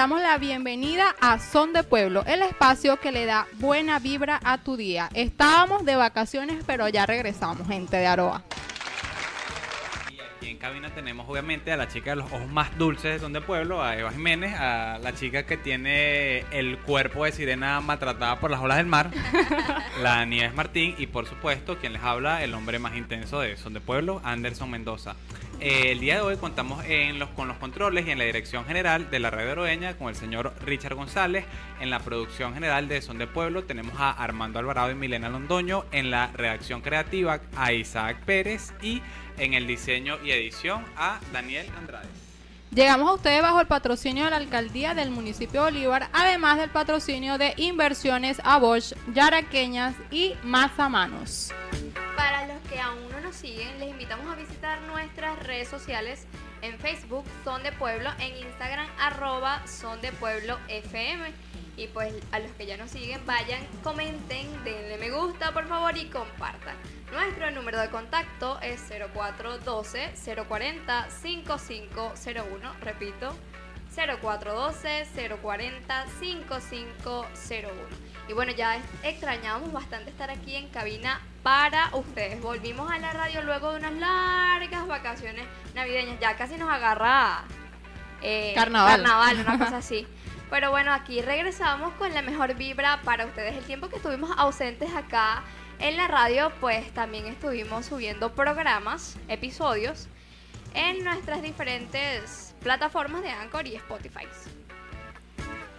damos la bienvenida a Son de Pueblo, el espacio que le da buena vibra a tu día. Estábamos de vacaciones, pero ya regresamos, gente de Aroa. Y aquí en cabina tenemos obviamente a la chica de los ojos más dulces de Son de Pueblo, a Eva Jiménez, a la chica que tiene el cuerpo de sirena maltratada por las olas del mar, la Nieves Martín y por supuesto quien les habla, el hombre más intenso de Son de Pueblo, Anderson Mendoza. Eh, el día de hoy contamos en los, con los controles y en la dirección general de la red Oroeña con el señor Richard González. En la producción general de Son de Pueblo tenemos a Armando Alvarado y Milena Londoño. En la redacción creativa a Isaac Pérez y en el diseño y edición a Daniel Andrade. Llegamos a ustedes bajo el patrocinio de la alcaldía del municipio de Bolívar, además del patrocinio de inversiones a Bosch, Yaraqueñas y Mazamanos. Para los que aún no siguen, les invitamos a visitar nuestras redes sociales en Facebook, Son de Pueblo, en Instagram, arroba Son de Pueblo FM. Y pues a los que ya nos siguen, vayan, comenten, denle me gusta por favor y compartan. Nuestro número de contacto es 0412-040-5501. Repito, 0412-040-5501. Y bueno, ya extrañábamos bastante estar aquí en cabina para ustedes. Volvimos a la radio luego de unas largas vacaciones navideñas. Ya casi nos agarra eh, Carnaval. carnaval, una cosa así. Pero bueno, aquí regresamos con la mejor vibra para ustedes. El tiempo que estuvimos ausentes acá en la radio, pues también estuvimos subiendo programas, episodios, en nuestras diferentes plataformas de Anchor y Spotify.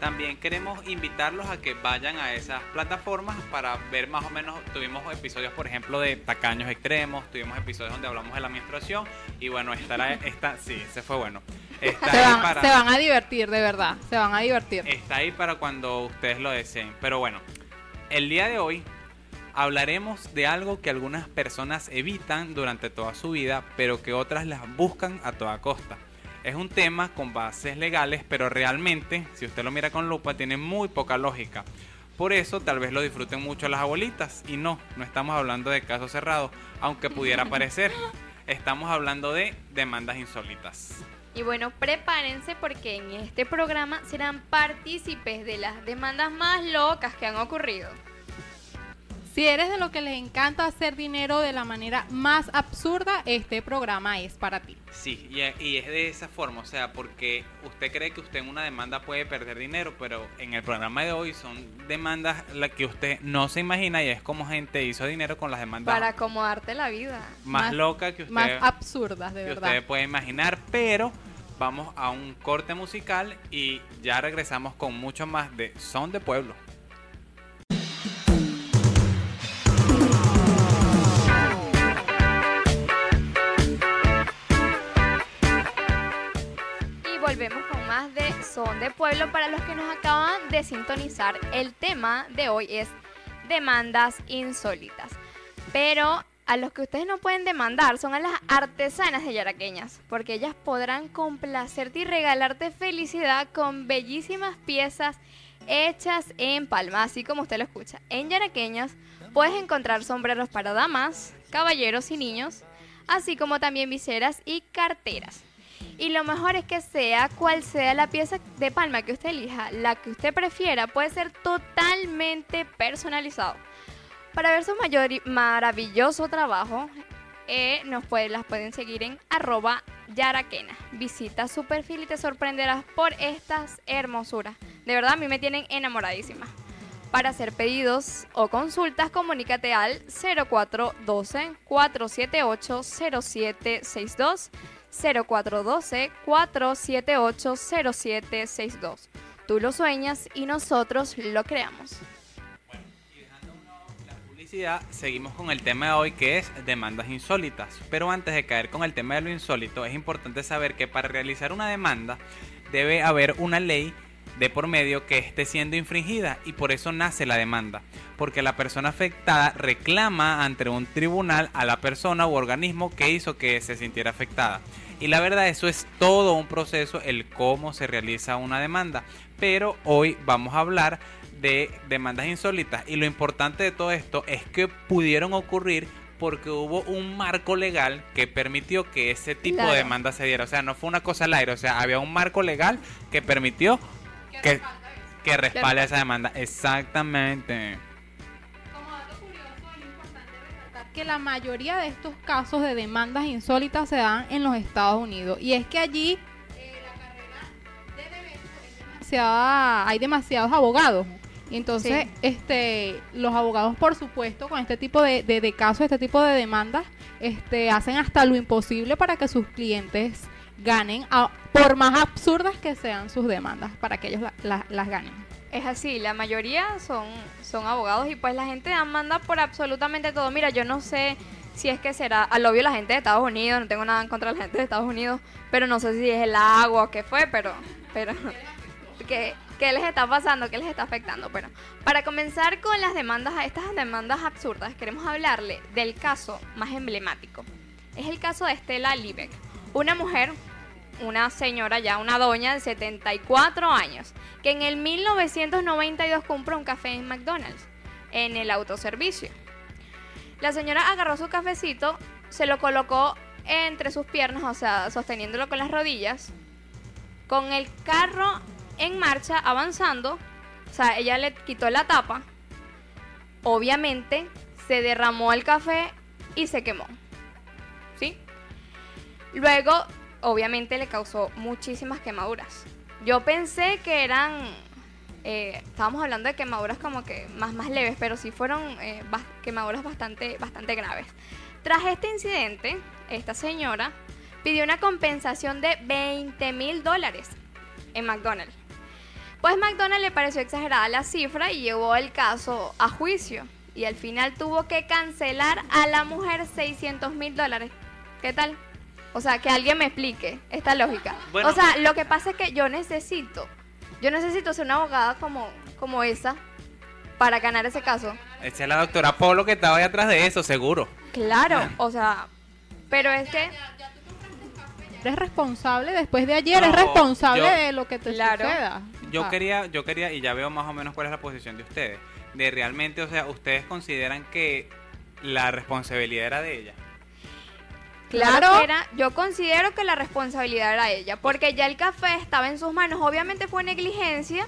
También queremos invitarlos a que vayan a esas plataformas para ver más o menos, tuvimos episodios por ejemplo de tacaños extremos, tuvimos episodios donde hablamos de la menstruación y bueno, estará esta, sí, se fue bueno. Está Se ahí van, para- se van a divertir, de verdad. Se van a divertir. Está ahí para cuando ustedes lo deseen. Pero bueno, el día de hoy hablaremos de algo que algunas personas evitan durante toda su vida, pero que otras las buscan a toda costa. Es un tema con bases legales, pero realmente, si usted lo mira con lupa, tiene muy poca lógica. Por eso tal vez lo disfruten mucho las abuelitas. Y no, no estamos hablando de casos cerrados, aunque pudiera parecer. Estamos hablando de demandas insólitas. Y bueno, prepárense porque en este programa serán partícipes de las demandas más locas que han ocurrido. Si eres de lo que les encanta hacer dinero de la manera más absurda, este programa es para ti. Sí, y, es de esa forma, o sea, porque usted cree que usted en una demanda puede perder dinero, pero en el programa de hoy son demandas las que usted no se imagina y es como gente hizo dinero con las demandas Para acomodarte la vida. más, más- locas que usted, Más absurdas, de que verdad. usted puede imaginar, pero vamos a un corte musical y ya regresamos con mucho más de Son de Pueblo. Volvemos con más de Son de Pueblo. Para los que nos acaban de sintonizar, el tema de hoy es demandas insólitas. Pero a los que ustedes no pueden demandar son a las artesanas de Yaraqueñas, porque ellas podrán complacerte y regalarte felicidad con bellísimas piezas hechas en Palma, así como usted lo escucha. En Yaraqueñas puedes encontrar sombreros para damas, caballeros y niños, así como también viseras y carteras. Y lo mejor es que sea cual sea la pieza de palma que usted elija, la que usted prefiera puede ser totalmente personalizado. Para ver su mayor maravilloso trabajo, eh, nos puede- las pueden seguir en arroba yaraquena. Visita su perfil y te sorprenderás por estas hermosuras. De verdad, a mí me tienen enamoradísima. Para hacer pedidos o consultas, comunícate al 0412-478-0762. 0412-478-0762. Tú lo sueñas y nosotros lo creamos. Y dejando a un lado la publicidad, seguimos con el tema de hoy que es demandas insólitas. Pero antes de caer con el tema de lo insólito, es importante saber que para realizar una demanda debe haber una ley de por medio que esté siendo infringida y por eso nace la demanda. Porque la persona afectada reclama ante un tribunal a la persona u organismo que hizo que se sintiera afectada. Y la verdad eso es todo un proceso el cómo se realiza una demanda. Pero hoy vamos a hablar de demandas insólitas y lo importante de todo esto es que pudieron ocurrir porque hubo un marco legal que permitió que ese tipo Claro. de demanda se diera. O sea, no fue una cosa al aire, o sea, había un marco legal que permitió que, que respalde esa demanda. Exactamente. Como dato curioso, es importante resaltar que la mayoría de estos casos de demandas insólitas se dan en los Estados Unidos. Y es que allí eh, la carrera de derecho es demasiada- hay demasiados abogados. Y entonces, Sí. este, los abogados, por supuesto, con este tipo de, de- de casos, este tipo de demandas, este, hacen hasta lo imposible para que sus clientes ganen, a- por más absurdas que sean sus demandas, para que ellos la- la- las ganen. Es así, la mayoría son, son abogados y pues la gente demanda por absolutamente todo. Mira, yo no sé si es que será, al obvio la gente de Estados Unidos, no tengo nada en contra de la gente de Estados Unidos, pero no sé si es el agua o qué fue, pero, pero, ¿qué, qué les está pasando? ¿Qué les está afectando? Bueno, para comenzar con las demandas, estas demandas absurdas, queremos hablarle del caso más emblemático. Es el caso de Estela Liebeck, una mujer una señora ya, una doña de 74 años, que en el 1992 compró un café en McDonald's, en el autoservicio. La señora agarró su cafecito, se lo colocó entre sus piernas, o sea, sosteniéndolo con las rodillas, con el carro en marcha, avanzando, o sea, ella le quitó la tapa, obviamente se derramó el café y se quemó. ¿Sí? Luego, obviamente le causó muchísimas quemaduras. Yo pensé que eran, eh, estábamos hablando de quemaduras como que más, más leves, pero sí fueron eh, quemaduras bastante, bastante graves. Tras este incidente, esta señora pidió una compensación de 20 mil dólares en McDonald's. Pues McDonald's le pareció exagerada la cifra y llevó el caso a juicio. Y al final tuvo que cancelar a la mujer 600 mil dólares. ¿Qué tal? O sea, que alguien me explique esta lógica. Bueno. o sea, lo que pasa es que yo necesito, yo necesito ser una abogada como, como esa para ganar ese caso. Esa es la doctora Polo que estaba ahí atrás de eso, seguro. Claro, o sea, pero es que, Eres responsable después de ayer, No, es responsable yo- de lo que te Claro. suceda. Yo Ah. quería, yo quería, y ya veo más o menos cuál es la posición de ustedes. De realmente, o sea, ustedes consideran que la responsabilidad era de ella. Claro. Era- yo considero que la responsabilidad era ella, porque ya el café estaba en sus manos. Obviamente fue negligencia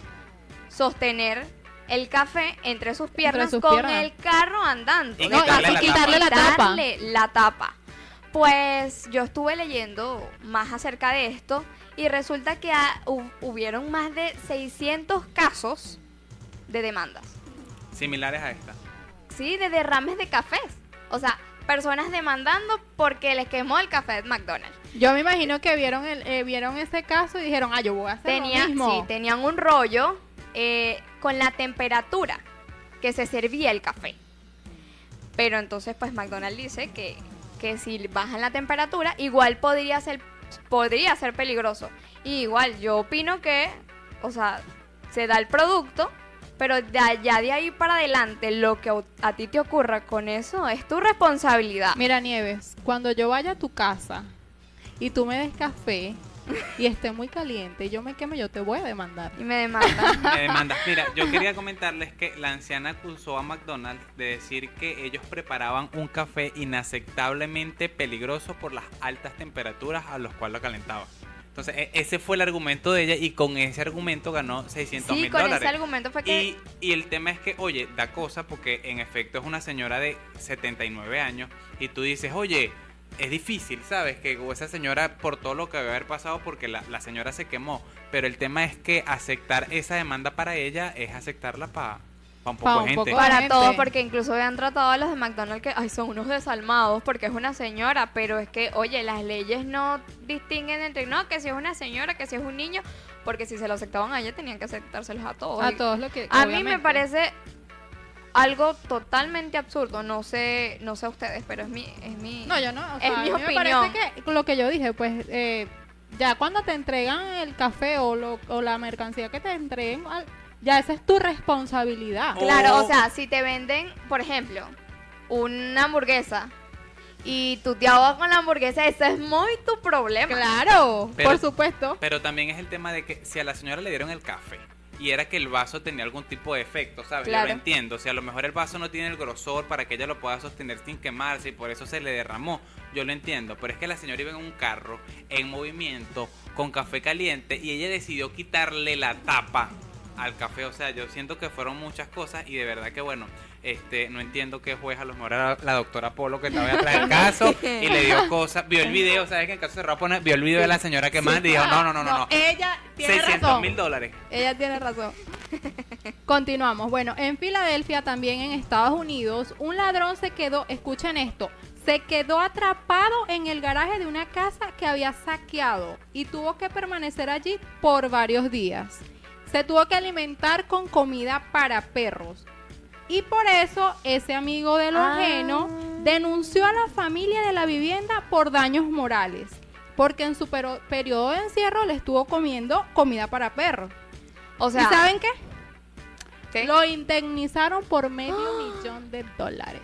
sostener el café entre sus piernas sus con piernas. el carro andando. Y De quitarle la quitarle la tapa. quitarle la tapa. Pues yo estuve leyendo más acerca de esto y resulta que ha- hubieron más de 600 casos de demandas. Similares a esta. Sí, de derrames de cafés. O sea, personas demandando porque les quemó el café de McDonald's. Yo me imagino que vieron el, eh, vieron ese caso y dijeron, ah, yo voy a hacer Tenía, lo mismo. sí, tenían un rollo eh, con la temperatura que se servía el café. Pero entonces, pues McDonald's dice que, que si bajan la temperatura, igual podría ser, podría ser peligroso. Y igual, yo opino que, o sea, se da el producto, pero de allá de ahí para adelante, lo que a- ti te ocurra con eso es tu responsabilidad. Mira, Nieves, cuando yo vaya a tu casa y tú me des café y esté muy caliente y yo me queme, yo te voy a demandar. Y me demandan. Me demandas. Mira, yo quería comentarles que la anciana acusó a McDonald's de decir que ellos preparaban un café inaceptablemente peligroso por las altas temperaturas a los cuales lo calentaban. Entonces, e- ese fue el argumento de ella y con ese argumento ganó 600 sí, mil con dólares. ese argumento fue que... Y, y el tema es que, oye, da cosa porque en efecto es una señora de 79 años y tú dices, oye, es difícil, ¿sabes? Que esa señora, por todo lo que debe haber pasado, porque la, la señora se quemó, pero el tema es que aceptar esa demanda para ella es aceptarla para un poco un gente. poco Para gente. todo, porque incluso habían tratado a los de McDonald's que ay, son unos desalmados porque es una señora, pero es que, oye, las leyes no distinguen entre, no, que si es una señora, que si es un niño, porque si se lo aceptaban a ella tenían que aceptárselos a todos. A Y todos lo que a mí me parece algo totalmente absurdo, no sé, no sé ustedes, pero es mi, es mi... No, yo no. o Es sea, mi a mí me opinión. parece que lo que yo dije, pues, eh, ya cuando te entregan el café o, lo, o la mercancía que te entreguen, al- ya esa es tu responsabilidad. Oh. Claro, O- o sea, si te venden, por ejemplo, una hamburguesa y tú te ahogas con la hamburguesa, eso es muy tu problema. Claro, Pero- por supuesto. Pero también es el tema de que si a la señora le dieron el café y era que el vaso tenía algún tipo de efecto, ¿sabes? Yo lo entiendo. Si a lo mejor el vaso no tiene el grosor para que ella lo pueda sostener sin quemarse y por eso se le derramó, yo lo entiendo. Pero es que la señora iba en un carro en movimiento con café caliente y ella decidió quitarle la tapa al café. O sea, yo siento que fueron muchas cosas y de verdad que bueno, este, no entiendo qué juez a lo mejor era la doctora Polo que estaba atrás del caso y le dio cosas, vio el video, ¿sabes que en caso cerrado pone, vio el video de la señora que manda y dijo, no, no, no, no, no. Ella tiene 600 razón. mil dólares. Ella tiene razón. Continuamos. Bueno, en Filadelfia, también en Estados Unidos, un ladrón se quedó, escuchen esto, se quedó atrapado en el garaje de una casa que había saqueado y tuvo que permanecer allí por varios días. Se tuvo que alimentar con comida para perros. Y por eso ese amigo de lo Ah. ajeno denunció a la familia de la vivienda por daños morales. Porque en su pero- periodo de encierro le estuvo comiendo comida para perros. O sea, ¿Y saben qué? ¿qué? Lo indemnizaron por medio millón de dólares.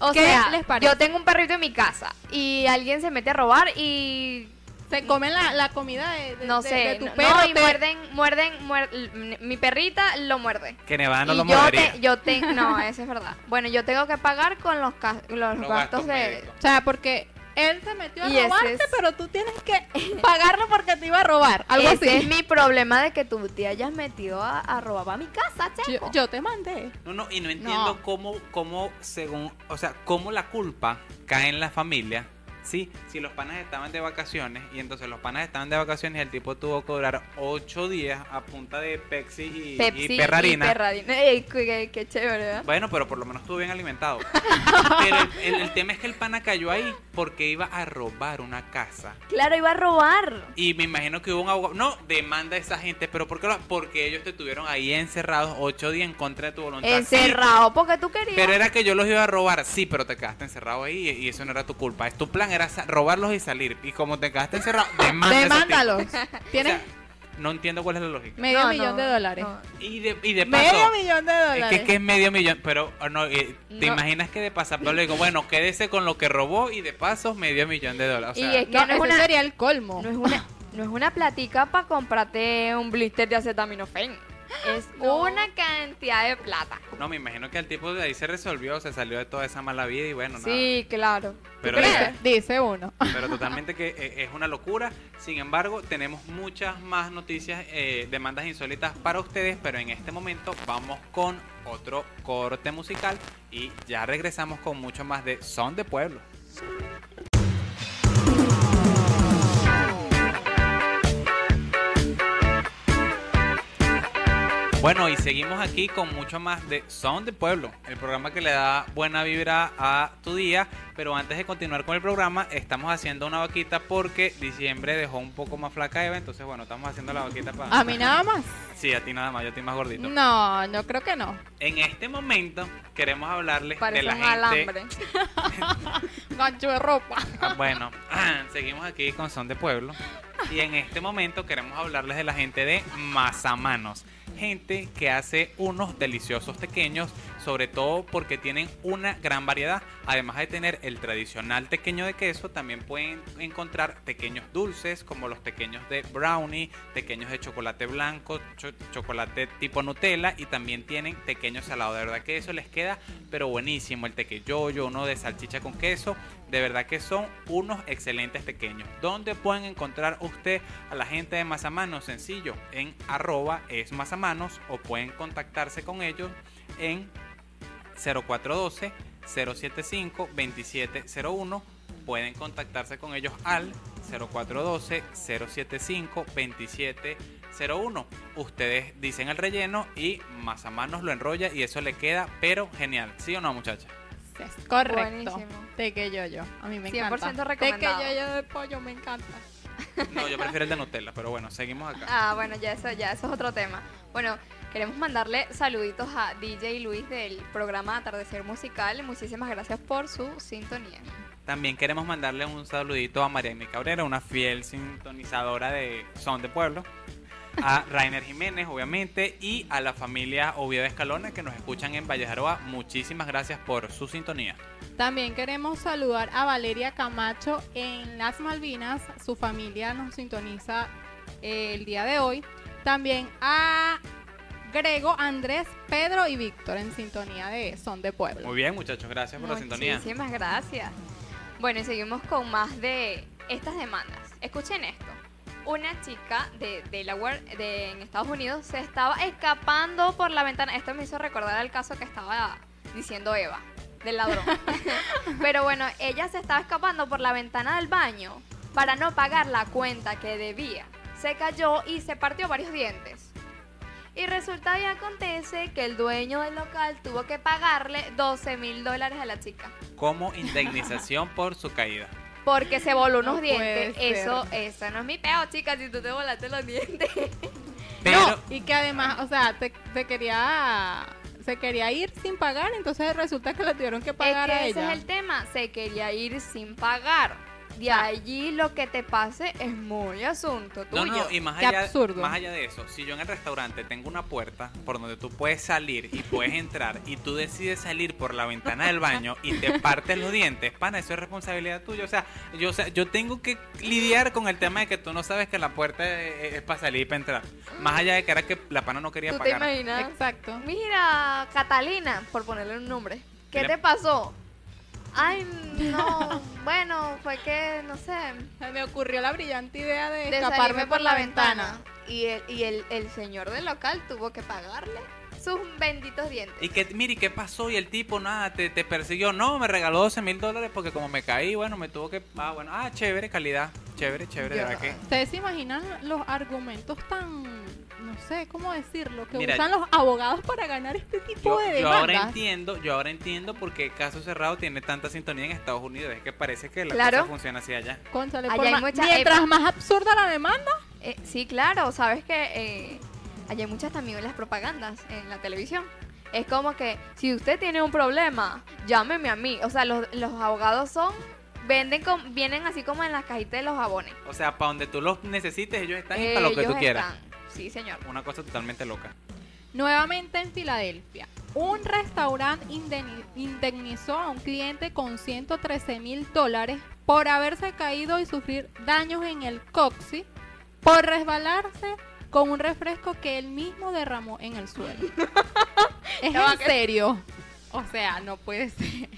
o ¿qué sea, les parece? yo tengo un perrito en mi casa y alguien se mete a robar y Se comen la, la comida de, de- no de- sé, de tu no, perro. no, y te- muerden, muerden, muer- mi perrita lo muerde. Que Nevada no y lo yo, mordería. te- yo tengo, no, eso es verdad. Bueno, yo tengo que pagar con los, ca- los, Los gastos gastos de... médicos. O sea, porque él se metió a Y robarte, es- pero tú tienes que pagarlo porque te iba a robar. Algo Ese es mi problema de que tú te hayas metido a, a robar a mi casa, Yo, yo te mandé. No, no, y no entiendo No. cómo, cómo, según, o sea, cómo la culpa cae en la familia. Sí, si los panas estaban de vacaciones y entonces los panas estaban de vacaciones el tipo tuvo que durar ocho días a punta de Pepsi y, Pepsi y perrarina. y perrarina. Ey, qué, qué chévere, ¿verdad? Bueno, pero por lo menos estuvo bien alimentado. pero el, el- el tema es que el pana cayó ahí porque iba a robar una casa. Claro, iba a robar. Y me imagino que hubo un abogado. No, demanda a esa gente. ¿Pero por qué? lo- Porque ellos te tuvieron ahí encerrados ocho días en contra de tu voluntad. Sí, Encerrado, porque tú querías. pero era que yo los iba a robar. Sí, pero te quedaste encerrado ahí y, y eso no era tu culpa. Es tu plan era robarlos y salir. Y como te quedaste encerrado, demanda Demándalos. tipos. Tienes O sea, no entiendo cuál es la lógica. medio No, millón no, de dólares. no. Y de, y de paso. Medio millón de Es dólares. que, es que es medio millón, pero oh, no, eh, te No. imaginas que de pasapro le digo, bueno, quédese con lo que robó y de paso medio millón de dólares. O Y es que No, no es una- sería el colmo. No es una, no es una platica para comprarte un blister de acetaminofén. Es No. una cantidad de plata. no, me imagino que el tipo de ahí se resolvió, se salió de toda esa mala vida y bueno, nada. Sí, claro. Pero, Dice, dice uno. pero totalmente que eh, es una locura. Sin embargo, tenemos muchas más noticias, eh, demandas insólitas para ustedes, pero en este momento vamos con otro corte musical y ya regresamos con mucho más de Son de Pueblo. Bueno, y seguimos aquí con mucho más de Son de Pueblo, el programa que le da buena vibra a tu día. Pero antes de continuar con el programa, estamos haciendo una vaquita porque diciembre dejó un poco más flaca a Eva. Entonces, bueno, estamos haciendo la vaquita para. A mí nada más. Sí, a ti nada más, yo estoy más gordito. No, yo creo que no. En este momento queremos hablarles de la un gente. alambre. Gancho de ropa. Ah, bueno, seguimos aquí con Son de Pueblo. Y en este momento queremos hablarles de la gente de Mazamanos. Gente que hace unos deliciosos pequeños, sobre todo porque tienen una gran variedad. Además de tener el tradicional tequeño de queso, también pueden encontrar pequeños dulces como los pequeños de brownie, pequeños de chocolate blanco, cho- chocolate tipo Nutella y también tienen pequeños salados. De verdad que eso les queda pero buenísimo. El tequeyoyo, uno de salchicha con queso. De verdad que son unos excelentes pequeños. ¿Dónde pueden encontrar usted a la gente de Mazamanos? Sencillo, en arroba es Mazamanos o pueden contactarse con ellos en 0412 075 2701. Pueden contactarse con ellos al 0412 075 2701. Ustedes dicen el relleno y Mazamanos lo enrolla y eso le queda pero genial. ¿Sí o no, muchachas? Es correcto. Buenísimo. Tequeyoyo. A mí me 100% encanta. recomendado. Tequeyoyo de pollo me encanta. No, yo prefiero el de Nutella, pero bueno, seguimos acá. Ah, bueno, ya eso, ya eso es otro tema. Bueno, queremos mandarle saluditos a DJ Luis del programa Atardecer Musical. Muchísimas gracias por su sintonía. También queremos mandarle un saludito a Mariana Cabrera, una fiel sintonizadora de Son de Pueblo. A Rainer Jiménez, obviamente, y a la familia Oviedo Escalona que nos escuchan en Vallejaroa. Muchísimas gracias por su sintonía. También queremos saludar a Valeria Camacho en las Malvinas. Su familia nos sintoniza eh, el día de hoy. También a Grego, Andrés, Pedro y Víctor en sintonía de Son de Pueblo. Muy bien, muchachos, gracias por la sintonía. Muchísimas gracias. Bueno, y seguimos con más de estas demandas. Escuchen esto. una chica de Delaware, de, en Estados Unidos, se estaba escapando por la ventana. Esto me hizo recordar al caso que estaba diciendo Eva, del ladrón. Pero bueno, ella se estaba escapando por la ventana del baño para no pagar la cuenta que debía. Se cayó y se partió varios dientes. Y resulta y acontece que el dueño del local tuvo que pagarle 12 mil dólares a la chica. Como indemnización por su caída. Porque se voló unos No dientes. Eso, eso no es mi peo, chica, si tú te volaste los dientes. Pero, No, y que además, o sea, te, te quería se quería ir sin pagar, entonces resulta que le tuvieron que Es pagar a que ese ella. es el tema. Se quería ir sin pagar. De allí lo que te pase es muy asunto No, tuyo. no, y más Qué allá, absurdo. más allá de eso, si yo en el restaurante tengo una puerta por donde tú puedes salir y puedes entrar y tú decides salir por la ventana del baño y te partes los dientes, pana, eso es responsabilidad tuya. O sea, yo, o sea, yo tengo que lidiar con el tema de que tú no sabes que la puerta es, es para salir y para entrar. Más allá de que era que la pana no quería ¿Tú te pagar. imaginas? Exacto. Mira, Catalina, por ponerle un nombre. ¿Qué Mira. te pasó? Ay, no. bueno, fue que, no sé, Se me ocurrió la brillante idea de, de escaparme por la ventana. Y, el, y el, el señor del local tuvo que pagarle sus benditos dientes. Y que, mire, ¿y ¿qué pasó? Y el tipo, nada, te, te persiguió. No, me regaló 12 mil dólares porque como me caí, bueno, me tuvo que... Ah, bueno, ah, chévere, calidad. Chévere, chévere, de verdad que... ¿Ustedes se imaginan los argumentos tan, sé, cómo decirlo, que Mira, usan los abogados para ganar este tipo Yo, de yo ahora demandas? entiendo, yo ahora entiendo por qué Caso Cerrado tiene tanta sintonía en Estados Unidos. Es que parece que la Claro. cosa funciona así allá. Cónchale, Allá por hay mucha- mientras más absurda la demanda, Eh, sí, claro, sabes que eh, allá hay muchas también las propagandas en la televisión. Es como que si usted tiene un problema, llámeme a mí. O sea, los, los abogados son, venden, con, vienen así como en las cajitas de los jabones. O sea, para donde tú los necesites, ellos están y para lo que tú quieras. están. Sí, señor. Una cosa totalmente loca. nuevamente en Filadelfia, un restaurante indemni- indemnizó a un cliente con 113 mil dólares por haberse caído y sufrir daños en el coxis por resbalarse con un refresco que él mismo derramó en el suelo. es en serio. O sea, no puede ser.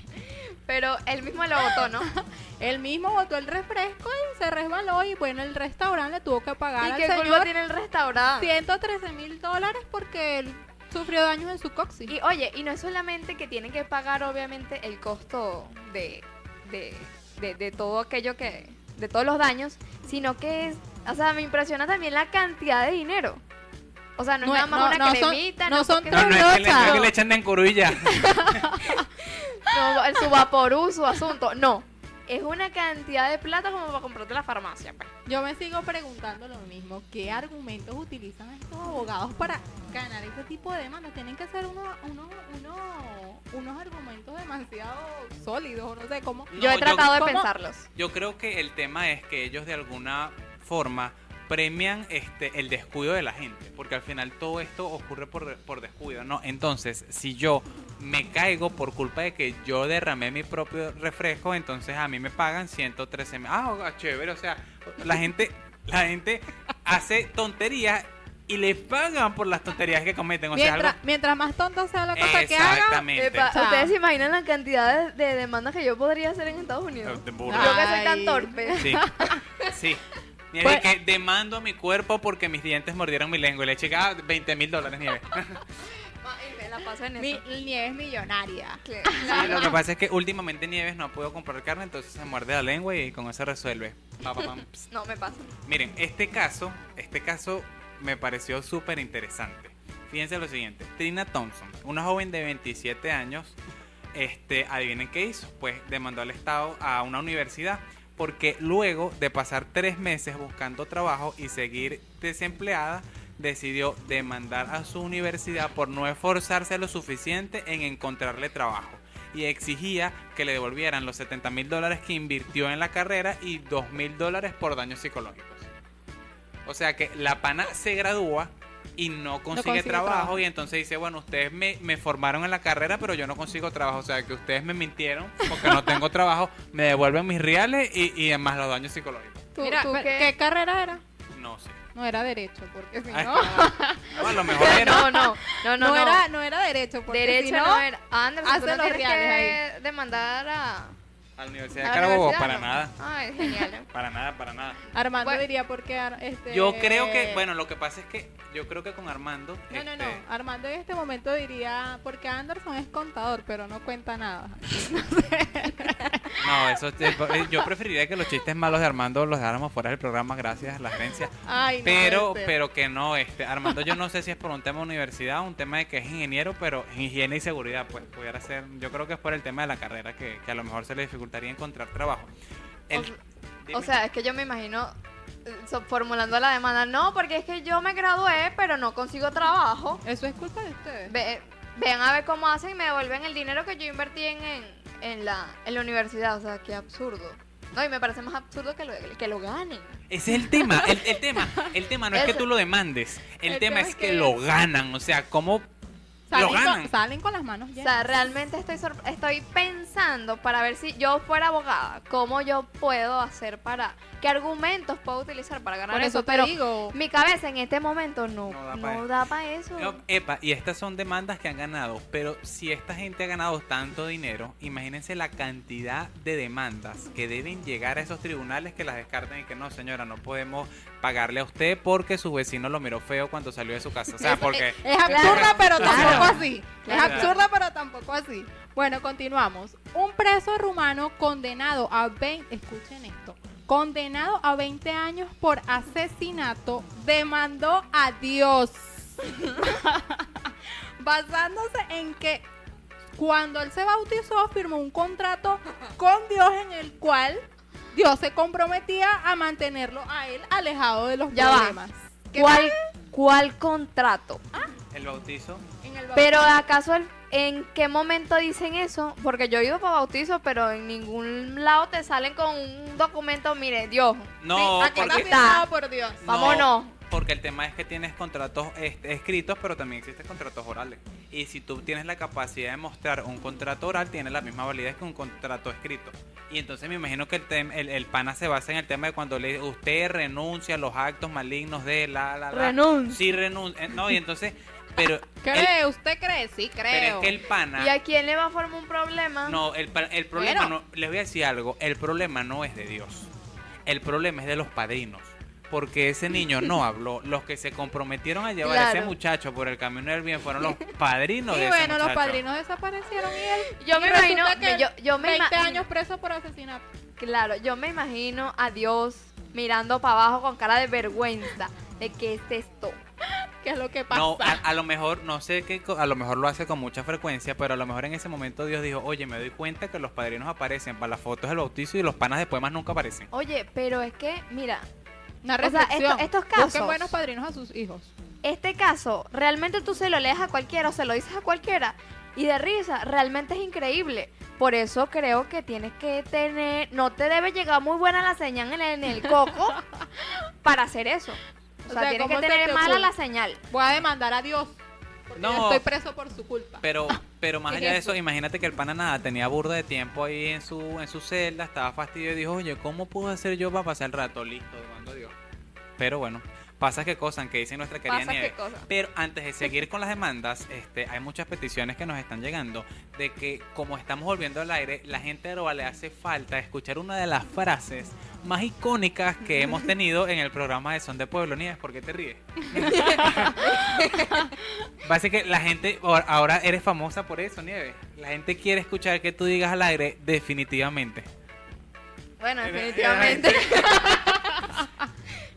Pero él mismo lo votó, ¿no? Él mismo botó el refresco y se resbaló y bueno, el restaurante le tuvo que pagar ¿Y al qué culpa señor tiene el restaurante? 113 mil dólares porque él sufrió daños en su coxis. Y oye, y no es solamente que tienen que pagar obviamente el costo de, de, de, de todo aquello que, de todos los daños, sino que es, o sea, me impresiona también la cantidad de dinero. O sea, no, No es nada más no- una no son- cremita, no no, son porque- No, no es que le, no es que le echan de encurulla. no, el su vaporú, su asunto, no. Es una cantidad de plata como para comprarte la farmacia. pues. Yo me sigo preguntando lo mismo. ¿Qué argumentos utilizan estos abogados para ganar este tipo de demandas? Tienen que ser unos, unos, unos, unos argumentos demasiado sólidos, o no sé cómo. Yo he tratado de ¿cómo? pensarlos. Yo creo que el tema es que ellos de alguna forma premian este el descuido de la gente, porque al final todo esto ocurre por, por descuido, ¿no? Entonces, si yo me caigo por culpa de que yo derramé mi propio refresco, entonces a mí me pagan 113 mil. Ah, ah, chévere, o sea, la gente, la gente hace tonterías y le pagan por las tonterías que cometen, o sea, Mientras, algo... mientras más tonta sea la cosa que haga, Exactamente. Epa, O sea- ¿Ustedes se imaginan la cantidad de, de demandas que yo podría hacer en Estados Unidos? Burla. Yo que soy tan torpe. Sí, sí. Nieve, Pues- que demando a mi cuerpo porque mis dientes mordieron mi lengua y le eché ah, 20 mil dólares, Nieve. Ay, me la paso en mi, eso. Nieves millonaria. Sí, lo que pasa es que últimamente Nieves no ha podido comprar carne, entonces se muerde la lengua y con eso resuelve. Pa, pa, pam, ps. No, me pasa. Miren, este caso, este caso me pareció súper interesante. Fíjense lo siguiente, Trina Thompson, una joven de 27 años, este, adivinen qué hizo, pues demandó al Estado a una universidad porque luego de pasar tres meses buscando trabajo y seguir desempleada, decidió demandar a su universidad por no esforzarse lo suficiente en encontrarle trabajo y exigía que le devolvieran los 70 mil dólares que invirtió en la carrera y 2 mil dólares por daños psicológicos. O sea que la pana se gradúa y no consigue, consigue trabajo, trabajo. y entonces dice, bueno, ustedes me, me formaron en la carrera pero yo no consigo trabajo, o sea que ustedes me mintieron porque no tengo trabajo, me devuelven mis reales y, y además los daños psicológicos. ¿Tú- Mira, tú ¿qué? ¿qué? carrera era? No sé. No era derecho, porque si Ay, no, no, a lo mejor era. No, no, no, no. no, no. era, no era derecho, porque Derecho si no, no, era. Anderson, tú no tienes reales que demandar a, A la Universidad ¿A de Carabobo, universidad para no? nada. Ay, genial. Para nada, para nada. Armando Bueno. diría porque Ar- este Yo creo que, bueno, lo que pasa es que yo creo que con Armando. No, no, no. este, Armando en este momento diría porque Anderson es contador, pero no cuenta nada. No, eso eh, yo preferiría que los chistes malos de Armando los dejáramos fuera del programa, gracias a la gerencia. Ay, no Pero, pero que no, este, Armando, yo no sé si es por un tema de universidad, un tema de que es ingeniero, pero higiene y seguridad, pues pudiera ser, yo creo que es por el tema de la carrera, que, que a lo mejor se le dificultaría encontrar trabajo. El- O sea, es que yo me imagino eh, so- formulando la demanda. No, porque es que yo me gradué, pero no consigo trabajo. Eso es culpa de ustedes. Ve- vean a ver cómo hacen y me devuelven el dinero que yo invertí en, en, en la, en la universidad. O sea, qué absurdo. No, y me parece más absurdo que lo, que lo ganen. Ese es el tema, el, el tema, el tema no es que tú lo demandes, el, El tema tema es es que que- lo ganan, o sea, cómo lo Salen ganan. con, salen con las manos O llenas. sea, realmente estoy, estoy pensando para ver si yo fuera abogada, cómo yo puedo hacer para, qué argumentos puedo utilizar para ganar Por eso. eso te Pero digo, mi cabeza en este momento no, No da no pa' para eso. No, epa, y estas son demandas que han ganado, pero si esta gente ha ganado tanto dinero, imagínense la cantidad de demandas que deben llegar a esos tribunales que las descarten y que no, señora, no podemos pagarle a usted porque su vecino lo miró feo cuando salió de su casa. O sea, porque... es absurda, pero Claro. tampoco así. Claro. Es absurda, pero tampoco así. Bueno, continuamos. Un preso rumano condenado a 20, escuchen esto, condenado a 20 años por asesinato, demandó a Dios. Basándose en que cuando él se bautizó firmó un contrato con Dios en el cual Dios se comprometía a mantenerlo a él alejado de los Ya problemas. ¿Qué ¿Cuál, ¿Cuál contrato? El bautizo... En el Pero acaso el- en qué momento dicen eso? Porque yo he ido para bautizo, pero en ningún lado te salen con un documento, mire, Dios. No, aquí está porque... firmado por Dios. No, Vámonos. Porque el tema es que tienes contratos este, escritos, pero también existen contratos orales. Y si tú tienes la capacidad de mostrar un contrato oral, tiene la misma validez que un contrato escrito. Y entonces me imagino que el, tem- el, el pana se basa en el tema de cuando le, usted renuncia a los actos malignos de la... la, la Renuncia. Sí, renuncia. No, y entonces... Pero, el- ¿Cree? ¿Usted cree? Sí, pero creo. es que el pana... ¿Y a quién le va a formar un problema? No, el, el problema Bueno. no, les voy a decir algo, el problema no es de Dios, el problema es de los padrinos, porque ese niño no habló, los que se comprometieron a llevar a ese muchacho por el camino del bien fueron los padrinos y de ese bueno, los muchacho. padrinos desaparecieron y él. Yo y me imagino, que yo, yo me 20 ima- años preso por asesinato. Claro, yo me imagino a Dios mirando para abajo con cara de vergüenza de qué es esto. ¿Qué es lo que pasa? No, a, a lo mejor, no sé qué, co- a lo mejor lo hace con mucha frecuencia, pero a lo mejor en ese momento Dios dijo, oye, me doy cuenta que los padrinos aparecen para las fotos del bautizo y los panas después más nunca aparecen. Oye, pero es que, mira, Una o sea, esto- estos Busquen casos- buenos padrinos a sus hijos. este caso, realmente tú se lo lees a cualquiera o se lo dices a cualquiera y de risa, realmente es increíble. Por eso creo que tienes que tener, no te debe llegar muy buena la señal en el, en el coco para hacer eso. O O sea, sea, tienes que ¿cómo se tener te mala la señal. Voy a demandar a Dios. Porque No. estoy preso por su culpa. Pero, pero más ¿Qué allá es de eso, eso? imagínate que el pana nada tenía burda de tiempo ahí en su, en su celda, estaba fastidio y dijo, oye, ¿cómo puedo hacer yo para pasar el rato? Listo, a Dios. Pero bueno, pasa que cosas que dice nuestra querida Pasa Nieve. qué cosa. Pero antes de seguir con las demandas, este, hay muchas peticiones que nos están llegando de que como estamos volviendo al aire, la gente de Aroa le hace falta escuchar una de las frases más icónicas que hemos tenido en el programa de Son de Pueblo. Nieves, ¿por qué te ríes? Parece que la gente, ahora- eres famosa por eso, Nieves. La gente quiere escuchar que tú digas al aire definitivamente. Bueno, Era- definitivamente.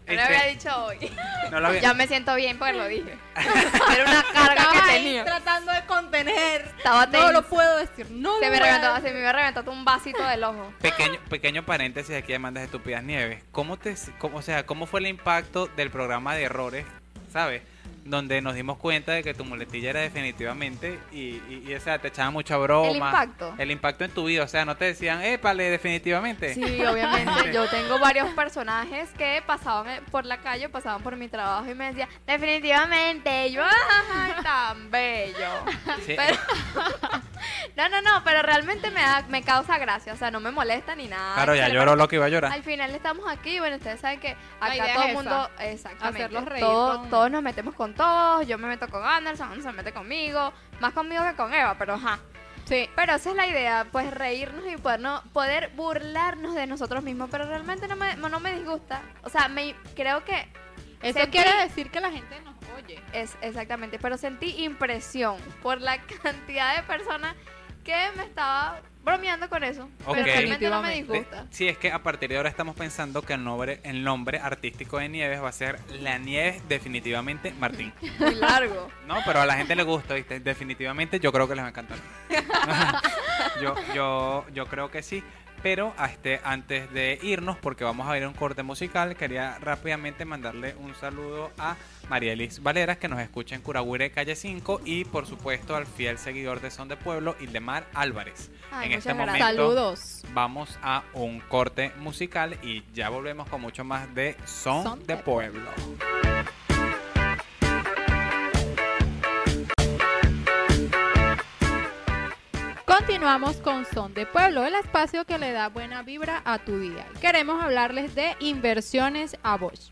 No lo Este, había dicho hoy. no lo había- Ya me siento bien porque lo dije. Era una carga Estabas que ahí tenía. tratando de contener. Estaba No lo puedo decir. No Se lo me a reventó, decir. se me reventó un vasito del ojo. Pequeño, pequeño paréntesis aquí de demandas estúpidas Nieves. ¿Cómo te, cómo- o sea, cómo fue el impacto del programa de errores, sabes? Donde nos dimos cuenta de que tu muletilla era definitivamente y, y, y, o sea, te echaban mucha broma. El impacto. El impacto en tu vida, o sea, no te decían, épale, definitivamente. Sí, obviamente. Yo tengo varios personajes que pasaban eh, por la calle, pasaban por mi trabajo y me decían, definitivamente, y yo, ¡ay, tan bello! Sí. Pero- no, no, no, pero realmente me, da, me causa gracia, o sea, no me molesta ni nada. Claro, ya lloró lo que iba a llorar. Al final estamos aquí, bueno, ustedes saben que acá todo el mundo, exactamente, hacerlos reír todo- con- todos nos metemos con todos, yo me meto con Anderson, Anderson se mete conmigo, más conmigo que con Eva, pero ajá. Sí. Pero esa es la idea, pues reírnos y podernos, poder burlarnos de nosotros mismos, pero realmente no me, no me disgusta. O sea, me, creo que Eso Sentí- quiere decir que la gente nos oye. es exactamente, pero sentí impresión por la cantidad de personas que me estaba bromeando con eso. Ok. Pero realmente no me disgusta. Sí, es que a partir de ahora estamos pensando que el nombre, el nombre artístico de Nieves va a ser La Nieves definitivamente Martín. Muy largo. No, pero a la gente le gusta, ¿viste? Definitivamente yo creo que les va a encantar. yo, yo, yo creo que sí. Pero este, antes de irnos, porque vamos a ir a un corte musical, quería rápidamente mandarle un saludo a Marielis Valeras, que nos escucha en Curagüire, calle 5, y por supuesto al fiel seguidor de Son de Pueblo, Ildemar Álvarez. Ay, en este gracias. momento Saludos. vamos a un corte musical y ya volvemos con mucho más de Son, Son de de Pueblo. Continuamos con Son de Pueblo, el espacio que le da buena vibra a tu día. Queremos hablarles de inversiones a Bosch.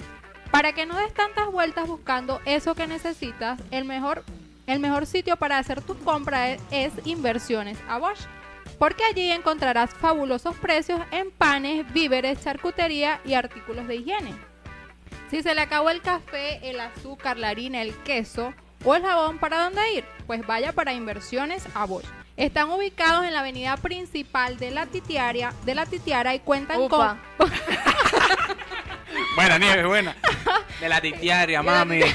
Para que no des tantas vueltas buscando eso que necesitas, el mejor, el mejor sitio para hacer tu compra es, es Inversiones a Bosch. Porque allí encontrarás fabulosos precios en panes, víveres, charcutería y artículos de higiene. Si se le acabó el café, el azúcar, la harina, el queso o el jabón, ¿para dónde ir? Pues vaya para Inversiones a Bosch. Están ubicados en la avenida principal de la Titiaria, de la Titiara y cuentan Upa. con Buena, Nieves, buena. De la dictiaria, mami.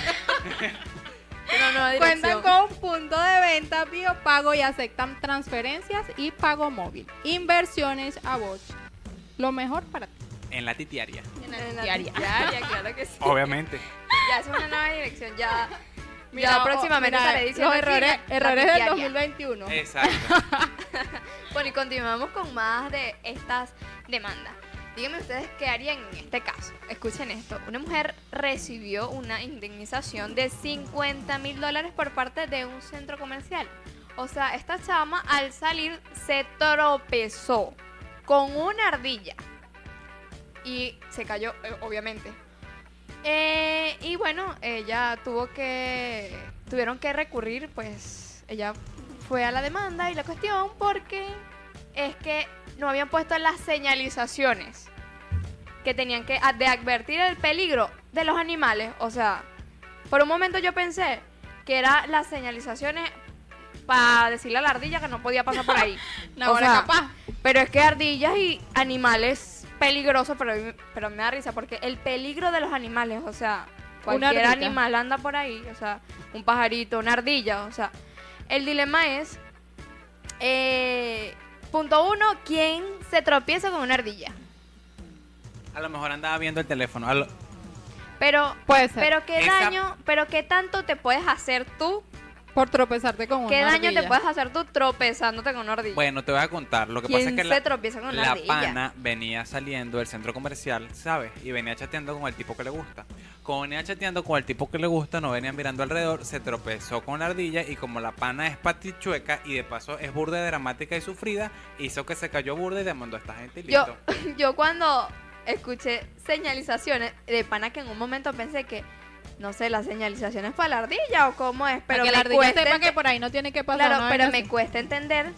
Cuentan con punto de venta, biopago y aceptan transferencias y pago móvil. Inversiones a Bosch. Lo mejor para ti. En la titiaria. En la diaria, claro que sí. Obviamente. Ya es una nueva dirección, ya. Mira, ya próximamente mira, estaré diciendo los errores, errores del diaria. 2021. Exacto. Bueno, y continuamos con más de estas demandas. Díganme ustedes qué harían en este caso. Escuchen esto. Una mujer recibió una indemnización de 50 mil dólares por parte de un centro comercial. O sea, esta chama al salir se tropezó con una ardilla. Y se cayó, eh, obviamente. Eh, y bueno, ella tuvo que... Tuvieron que recurrir, pues ella fue a la demanda y la cuestión porque es que no habían puesto las señalizaciones que tenían que de advertir el peligro de los animales. O sea, por un momento yo pensé que eran las señalizaciones para decirle a la ardilla que no podía pasar por ahí. No, O sea, capaz. Pero es que ardillas y animales peligrosos, pero, pero me da risa porque el peligro de los animales, o sea, cualquier animal anda por ahí, o sea, un pajarito, una ardilla, o sea, el dilema es, eh, punto uno, ¿quién se tropieza con una ardilla? A lo mejor andaba viendo el teléfono. A lo- Pero, Puede ser. pero qué Esa- daño, pero qué tanto te puedes hacer tú, por tropezarte con una qué daño ardilla. te puedes hacer tú tropezándote con una ardilla. Bueno, te voy a contar. Lo que ¿Quién pasa es que se la, tropieza con una la ardilla? pana venía saliendo del centro comercial, ¿sabes? Y venía chateando con el tipo que le gusta. Como venía chateando con el tipo que le gusta, no venía mirando alrededor, se tropezó con la ardilla y como la pana es patichueca y de paso es burda, dramática y sufrida, hizo que se cayó burda y demandó a esta gente y Yo, listo. yo cuando escuché señalizaciones de pana que en un momento pensé que, no sé, la señalización es para la ardilla o cómo es, pero Para que la me ardilla cuesta sepa que por ahí no tiene que pasar. claro, pero me así. cuesta entender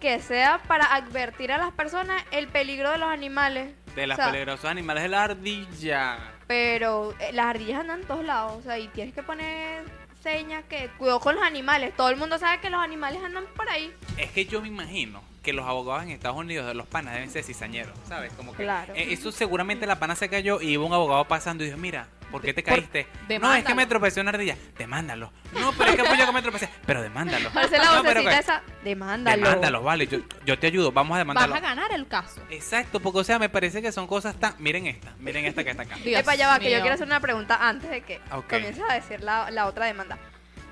que sea para advertir a las personas el peligro de los animales. De las o sea, peligrosos animales de la ardilla. Pero eh, las ardillas andan en todos lados, o sea, y tienes que poner señas que cuidado con los animales. Todo el mundo sabe que los animales andan por ahí. Es que yo me imagino que los abogados en Estados Unidos de los panas deben ser cizañeros, ¿sabes? Como que Claro. eh, eso seguramente la pana se cayó y iba un abogado pasando y dijo, mira, ¿por qué te caíste? no, es que demándalo. me tropecé una ardilla. Demándalo. No, pero es que fue yo que me tropecé. Pero demándalo. Parece la No, pero que- esa. Demándalo. Demándalo, vale. Yo, yo te ayudo. Vamos a Vas demandarlo. a ganar el caso. Exacto, porque o sea, me parece que son cosas tan... Miren esta, miren esta que está acá. Dios Epa, ya va, que yo quiero hacer una pregunta antes de que Ok. comiences a decir la, la otra demanda.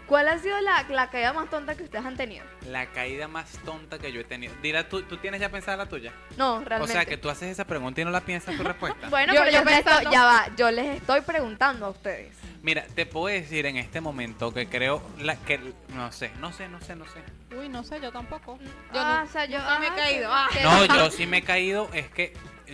¿Cuál ha sido la, la caída más tonta que ustedes han tenido? La caída más tonta que yo he tenido. Dila, ¿tú, ¿tú tienes ya pensada la tuya? No, realmente. O sea, que tú haces esa pregunta y no la piensas tu respuesta. Bueno, Yo- pero yo yo les pensando- estoy- ya va, yo les estoy preguntando a ustedes. Mira, te puedo decir en este momento que creo la, que no sé, no sé, no sé, no sé. Uy, no sé, yo tampoco. Yo Ah, nu- o sea, yo me he caído. Ah. No, yo sí me he caído, es que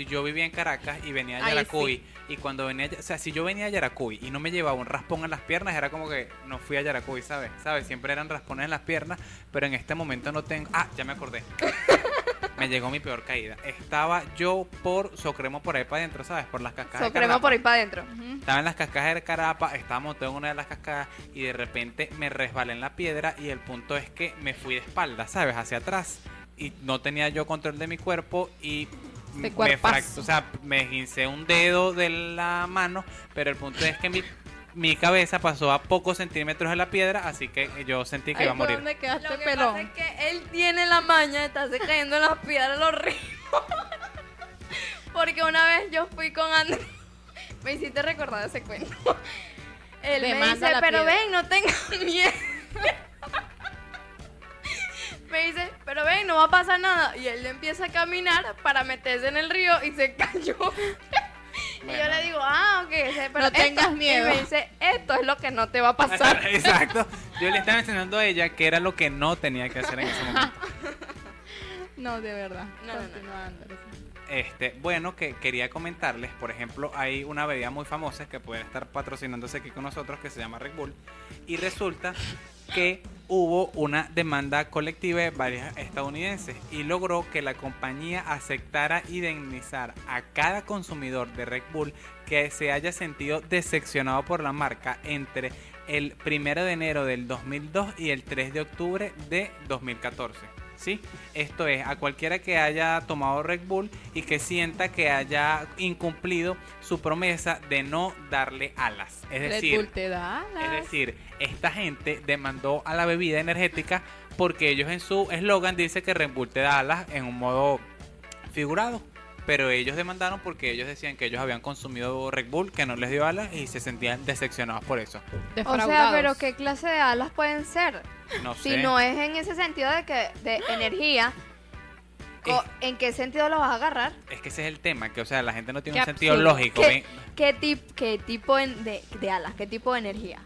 yo vivía en Caracas y venía a Ay, Yaracuy y cuando venía, o sea, si yo venía a Yaracuy y no me llevaba un raspón en las piernas, era como que no fui a Yaracuy, ¿sabes? ¿Sabes? Siempre eran raspones en las piernas, pero en este momento no tengo, ah, ya me acordé. Me llegó mi peor caída. Estaba yo por Socremo por ahí para adentro, ¿sabes? Por las cascadas. Socremo por ahí para adentro. Estaba en las cascadas de Carapa, estaba montado en una de las cascadas y de repente me resbalé en la piedra y el punto es que me fui de espalda, ¿sabes? Hacia atrás y no tenía yo control de mi cuerpo y me cuerpazo. frac- o sea, me esguincé un dedo de la mano, pero el punto es que mi, mi cabeza pasó a pocos centímetros de la piedra, así que yo sentí que iba a morir. donde quedaste Lo que pelón. pasa es que él tiene la maña de estarse cayendo en las piedras los ríos. Porque una vez yo fui con Andrés. Me hiciste recordar ese cuento. Él me Demanda dice, pero piedra". ven, no tengas miedo. Me dice, pero ven, no va a pasar nada. Y él empieza a caminar para meterse en el río y se cayó. Y yo le digo, ah, ok, pero No tengas esto- miedo. Y me dice, esto es lo que no te va a pasar. Exacto. Yo le estaba enseñando a ella que era lo que no tenía que hacer en ese momento. No, de verdad. No, no, no. Andrés. Este, bueno, que quería comentarles, por ejemplo, hay una bebida muy famosa que puede estar patrocinándose aquí con nosotros que se llama Red Bull y resulta que hubo una demanda colectiva de varios estadounidenses y logró que la compañía aceptara indemnizar a cada consumidor de Red Bull que se haya sentido decepcionado por la marca entre el 1 de enero del 2002 y el 3 de octubre de 2014. ¿Sí? Esto es, a cualquiera que haya tomado Red Bull y que sienta que haya incumplido su promesa de no darle alas. Es Red decir, Bull te da es alas. decir, esta gente demandó a la bebida energética porque ellos en su eslogan dice que Red Bull te da alas en un modo figurado. Pero ellos demandaron porque ellos decían que ellos habían consumido Red Bull, que no les dio alas y se sentían decepcionados por eso. O sea, pero ¿qué clase de alas pueden ser? No Si sé. no es en ese sentido de que de energía, ¿en qué sentido lo vas a agarrar? Es que ese es el tema, que o sea, la gente no tiene Qué un sentido absurdo. lógico. ¿Qué, qué, tip- qué tipo de, de alas? ¿Qué tipo de energía?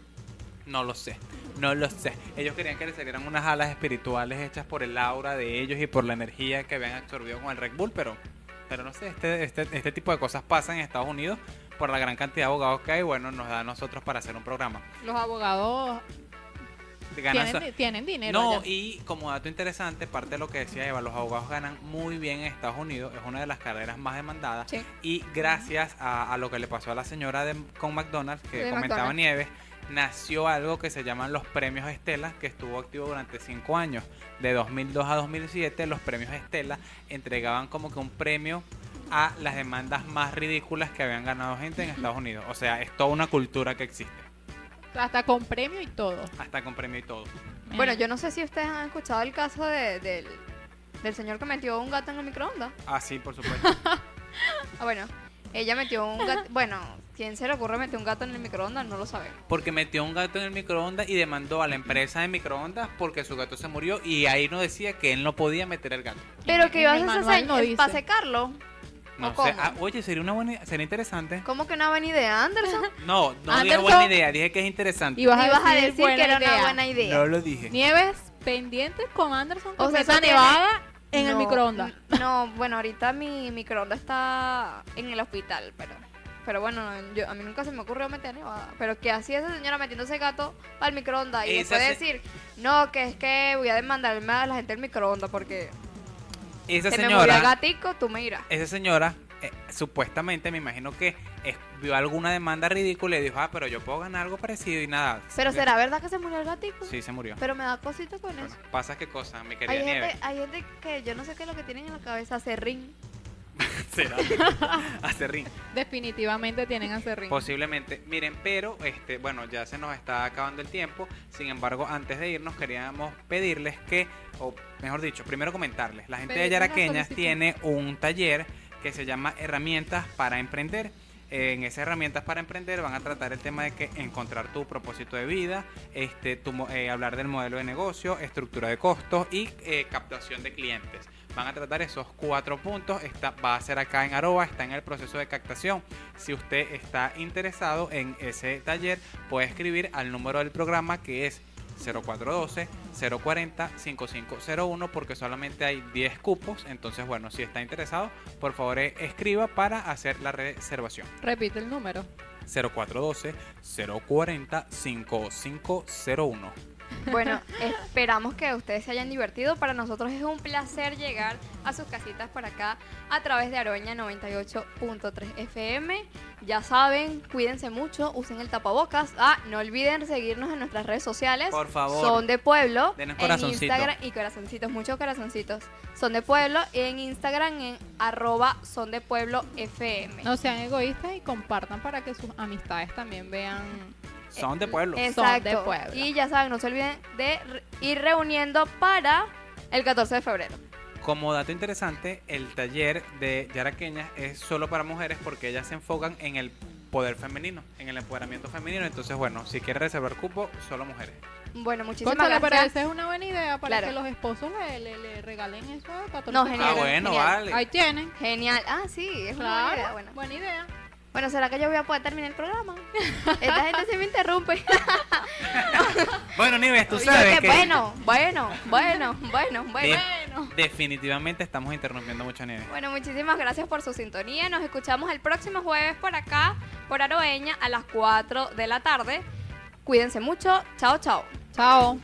No lo sé, no lo sé. Ellos querían que les salieran unas alas espirituales hechas por el aura de ellos y por la energía que habían absorbido con el Red Bull, pero, pero no sé, este, este, este tipo de cosas pasan en Estados Unidos por la gran cantidad de abogados que hay, bueno, nos da a nosotros para hacer un programa. Los abogados Ganan tienen, dinero. No, allá. y como dato interesante, parte de lo que decía Eva, los abogados ganan muy bien en Estados Unidos, es una de las carreras más demandadas. Sí. Y gracias a, a lo que le pasó a la señora de, con McDonald's, que De comentaba McDonald's. Nieves, nació algo que se llaman los premios Estela, que estuvo activo durante cinco años. De 2002 a 2007, los premios Estela entregaban como que un premio a las demandas más ridículas que habían ganado gente en Estados Unidos. O sea, es toda una cultura que existe, Hasta con premio y todo. hasta con premio y todo. Bueno, yo no sé si ustedes han escuchado el caso de- del, del señor que metió un gato en el microondas. Ah, sí, por supuesto. Ah, bueno, ella metió un gato. Bueno, ¿quién se le ocurre meter un gato en el microondas? No lo sabemos. Porque metió un gato en el microondas y demandó a la empresa de microondas porque su gato se murió y ahí no decía que él no podía meter el gato. Pero que ibas a hacer no dice. para secarlo. No ¿O sé. Ah, oye, sería una buena sería interesante. ¿Cómo que no venía de Anderson? No, no dije Anderson. buena idea, dije que es interesante. Ibas a Ibas a decir buena que era idea. una buena idea. No lo dije. Nieves pendientes con Anderson O sea, nevada en el microondas. No, bueno, ahorita mi microondas está en el hospital, pero pero bueno, yo, a mí nunca se me ocurrió meter nevada. Pero que así esa señora metiéndose gato el microondas y Esa después se- decir, no, que es que voy a demandarme a la gente del microondas porque Esa se me murió el señora, gatico, tú me irás. esa señora eh, supuestamente me imagino que vio alguna demanda ridícula y dijo, "Ah, pero yo puedo ganar algo parecido" y nada. Pero será verdad que se murió el gatico? Sí, se murió. Pero me da cosita con Bueno, eso. pasa qué cosa, mi querida Hay gente, hay gente que yo no sé qué es lo que tienen en la cabeza, serrín. Será. Acerrín. Definitivamente tienen acerrín. Posiblemente. Miren, pero este, bueno, ya se nos está acabando el tiempo. Sin embargo, antes de irnos queríamos pedirles que, o mejor dicho, primero comentarles. La gente de Yaraqueñas tiene un taller que se llama Herramientas para Emprender. En esas herramientas para emprender van a tratar el tema de que encontrar tu propósito de vida, este, eh, hablar del modelo de negocio, estructura de costos y eh, captación de clientes. van a tratar esos cuatro puntos. Está, va a ser acá en Aroa, está en el proceso de captación. Si usted está interesado en ese taller, puede escribir al número del programa que es 0412-040-5501 porque solamente hay 10 cupos. Entonces, bueno, si está interesado, por favor eh, escriba para hacer la reservación. Repite el número. 0412-040-5501. Bueno, esperamos que ustedes se hayan divertido. Para nosotros es un placer llegar a sus casitas por acá a través de Aroña 98.3 FM. Ya saben, cuídense mucho, usen el tapabocas. Ah, no olviden seguirnos en nuestras redes sociales. Por favor. Son de Pueblo. Denos en. Instagram y corazoncitos, muchos corazoncitos. Son de Pueblo en Instagram en arroba son de Pueblo FM. No sean egoístas y compartan para que sus amistades también vean. Son de pueblo. Exacto. de Pueblo. Y ya saben, no se olviden de ir reuniendo para el 14 de febrero. Como dato interesante, el taller de Yaraqueñas es solo para mujeres porque ellas se enfocan en el poder femenino, en el empoderamiento femenino. Entonces, bueno, si quiere reservar cupo, solo mujeres. Bueno, muchísimas Cónchale, pero gracias. esa es una buena idea para Claro. que los esposos le, le- le regalen eso a 14 No, Ah, genial. bueno, genial. vale. Ahí tienen. Genial. Ah, sí, es una buena idea. Claro, Bueno. buena idea. Bueno, ¿será que yo voy a poder terminar el programa? Esta gente se me interrumpe. Bueno, Nives, tú sabes que que Bueno, bueno, bueno, bueno, bueno. de- Bueno. definitivamente estamos interrumpiendo mucho a Nives. Bueno, muchísimas gracias por su sintonía. Nos escuchamos el próximo jueves por acá, por Aroeña, a las 4 de la tarde. Cuídense mucho. Chao, chao. Chao.